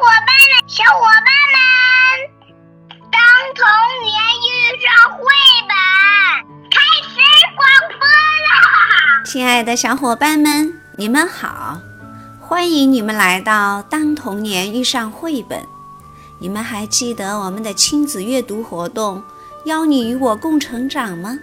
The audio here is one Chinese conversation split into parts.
伙伴们，小伙伴们，当童年遇上绘本，开始广播啦！亲爱的小伙伴们，你们好，欢迎你们来到《当童年遇上绘本》。你们还记得我们的亲子阅读活动“邀你与我共成长”吗？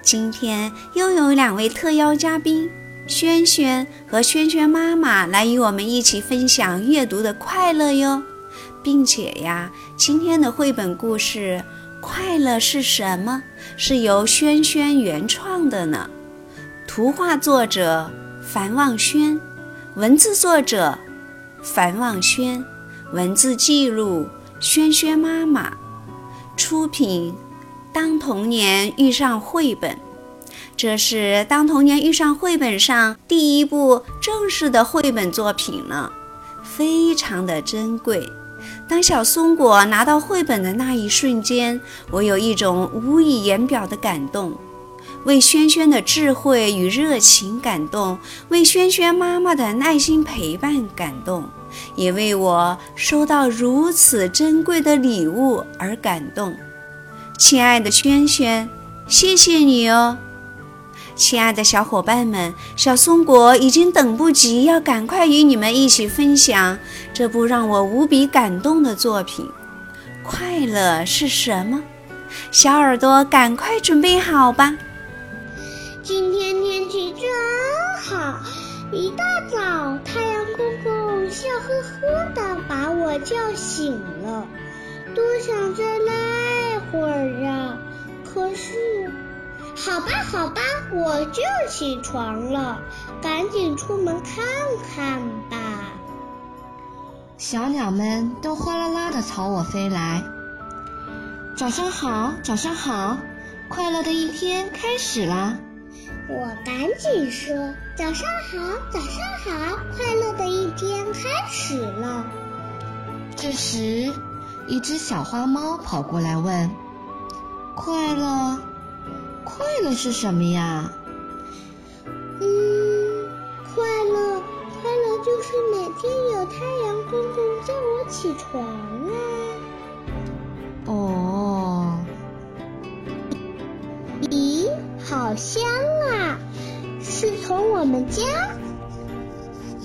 今天又有两位特邀嘉宾。轩轩和轩轩妈妈来与我们一起分享阅读的快乐哟，并且呀，今天的绘本故事《快乐是什么》是由轩轩原创的呢。图画作者樊望轩，文字作者樊望轩，文字记录轩轩妈妈，出品当童年遇上绘本。这是当童年遇上绘本上第一部正式的绘本作品了，非常的珍贵。当小松果拿到绘本的那一瞬间，我有一种无以言表的感动，为轩轩的智慧与热情感动，为轩轩妈妈的耐心陪伴感动，也为我收到如此珍贵的礼物而感动。亲爱的轩轩，谢谢你哦。亲爱的小伙伴们，小松果已经等不及要赶快与你们一起分享这部让我无比感动的作品。快乐是什么？小耳朵赶快准备好吧！今天天气真好，一大早太阳公公笑呵呵的把我叫醒了，多想再赖会儿啊！可是。好吧，好吧，我就起床了，赶紧出门看看吧。小鸟们都哗啦啦的朝我飞来。早上好，早上好，快乐的一天开始啦！我赶紧说：早上好，早上好，快乐的一天开始了。这时，一只小花猫跑过来问：快乐？快乐是什么呀？嗯，快乐，快乐就是每天有太阳公公叫我起床啊。哦。咦，好香啊！是从我们家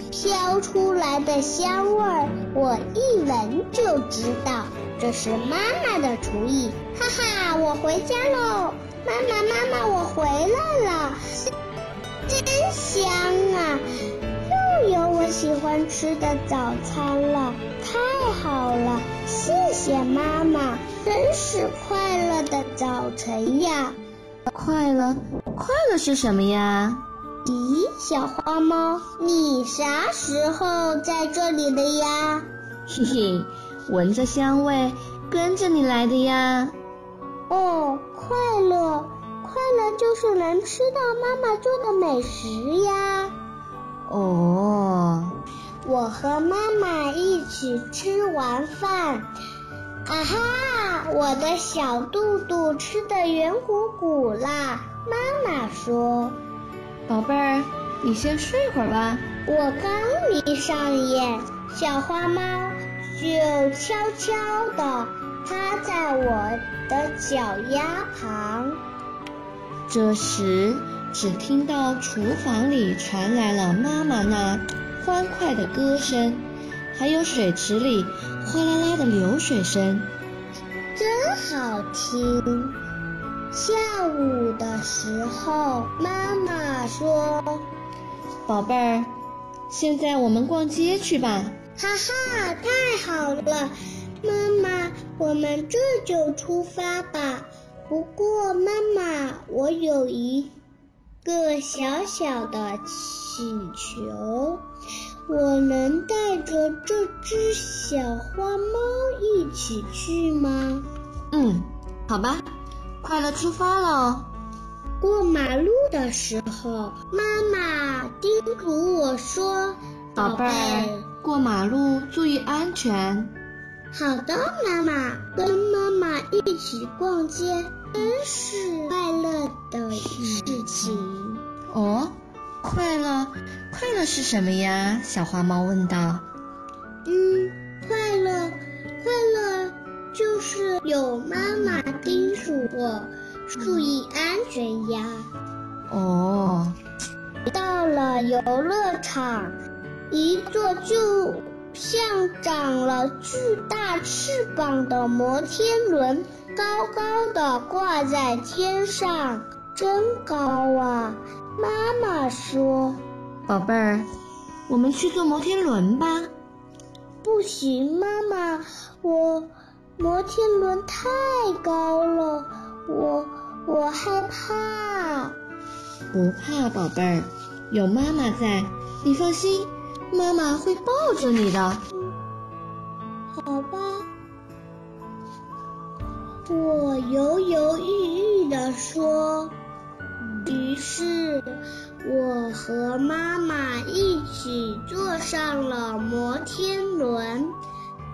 飘出来的香味儿，我一闻就知道这是妈妈的厨艺。哈哈，我回家喽。妈妈，妈妈，我回来了，真香啊！又有我喜欢吃的早餐了，太好了！谢谢妈妈，真是快乐的早晨呀！快乐，快乐是什么呀？咦，小花猫，你啥时候在这里的呀？嘿嘿，闻着香味，跟着你来的呀。哦，快乐，快乐就是能吃到妈妈做的美食呀。哦，我和妈妈一起吃完饭，啊哈，我的小肚肚吃的圆鼓鼓啦。妈妈说：“宝贝儿，你先睡会儿吧。”我刚眯上眼，小花猫就悄悄地趴在我。的脚丫旁。这时，只听到厨房里传来了妈妈那欢快的歌声，还有水池里哗啦啦的流水声，真好听。下午的时候，妈妈说：“宝贝儿，现在我们逛街去吧。”哈哈，太好了！妈妈，我们这就出发吧。不过，妈妈，我有一个小小的请求，我能带着这只小花猫一起去吗？嗯，好吧，快乐出发喽。过马路的时候，妈妈叮嘱我说：“宝贝儿，过马路注意安全。”好的，妈妈，跟妈妈一起逛街真是快乐的事情。哦，快乐，快乐是什么呀？小花猫问道。嗯，快乐快乐就是有妈妈叮嘱我注意安全呀。哦，到了游乐场，一坐就像长了巨大翅膀的摩天轮，高高的挂在天上，真高啊！妈妈说宝贝儿，我们去坐摩天轮吧。：“不行，妈妈，我摩天轮太高了，我我害怕。”不怕，宝贝儿，有妈妈在，你放心，妈妈会抱着你的。好吧，我犹犹豫豫地说。于是，我和妈妈一起坐上了摩天轮。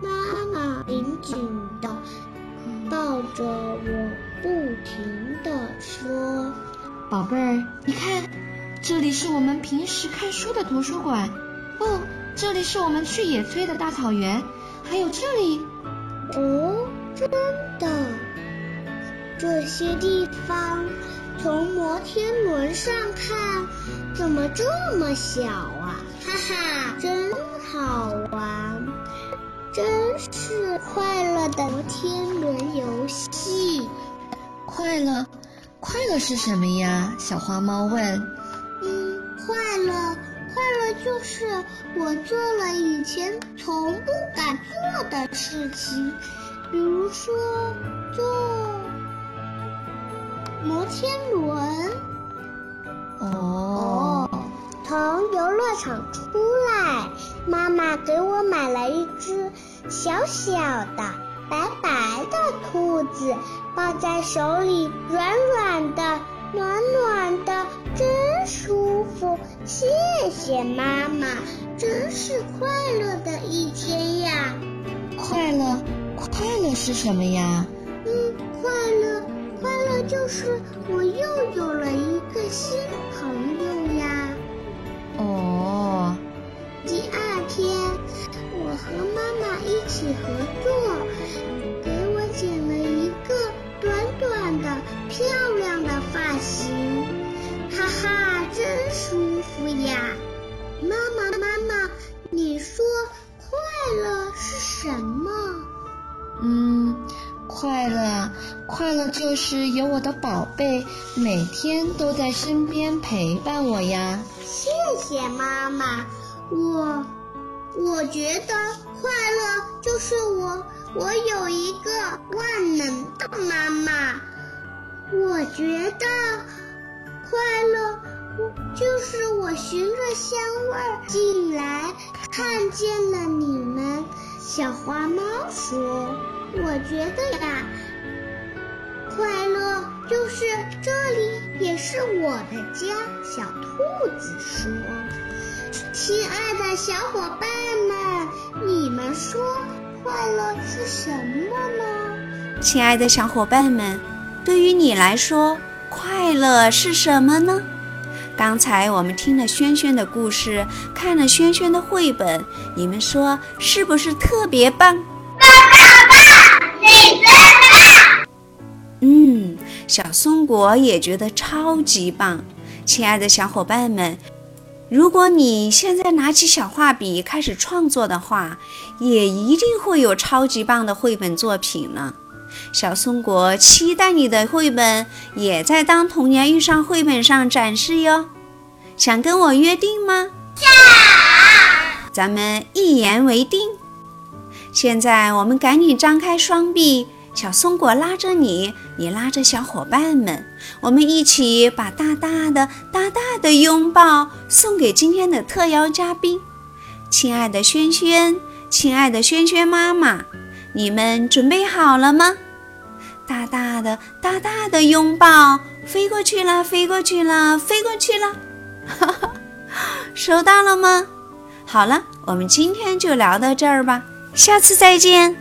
妈妈紧紧地抱着我，不停地说宝贝儿，你看，这里是我们平时看书的图书馆。哦，这里是我们去野炊的大草原，还有这里，：“哦，真的，这些地方从摩天轮上看，怎么这么小啊？哈哈，真好玩，真是快乐的摩天轮游戏。快乐，快乐是什么呀？小花猫问。嗯，快乐，快乐就是我做了以前从不敢做的事情，比如说坐摩天轮。哦，从游乐场出来，妈妈给我买了一只小小的、白白的兔子，抱在手里软软的、暖暖的，真舒服。谢谢妈妈，真是快乐的一天呀！快乐，快乐是什么呀？嗯，快乐，快乐就是我又有了一个新朋友呀。哦，第二天，我和妈妈一起合作，给我剪了一个短短的、漂亮舒服呀！妈妈，妈妈，你说快乐是什么？嗯，快乐，快乐就是有我的宝贝每天都在身边陪伴我呀。谢谢妈妈，我我觉得快乐就是我我有一个万能的妈妈。我觉得快乐就是我循着香味儿进来，看见了你们。小花猫说：“我觉得呀，快乐就是这里也是我的家。”小兔子说：“亲爱的小伙伴们，你们说快乐是什么呢？”亲爱的小伙伴们，对于你来说，快乐是什么呢？刚才我们听了轩轩的故事，看了轩轩的绘本，你们说是不是特别棒？棒棒棒！你真棒嗯，小松果也觉得超级棒。亲爱的小伙伴们，如果你现在拿起小画笔开始创作的话，也一定会有超级棒的绘本作品呢。小松果期待你的绘本也在《当童年遇上绘本》上展示哟。想跟我约定吗？想。咱们一言为定。现在我们赶紧张开双臂，小松果拉着你，你拉着小伙伴们，我们一起把大大的、大大的拥抱送给今天的特邀嘉宾，亲爱的轩轩，亲爱的轩轩妈妈，你们准备好了吗？大大的、大大的拥抱，飞过去了，飞过去了，飞过去了，哈哈，收到了吗？好了，我们今天就聊到这儿吧，下次再见。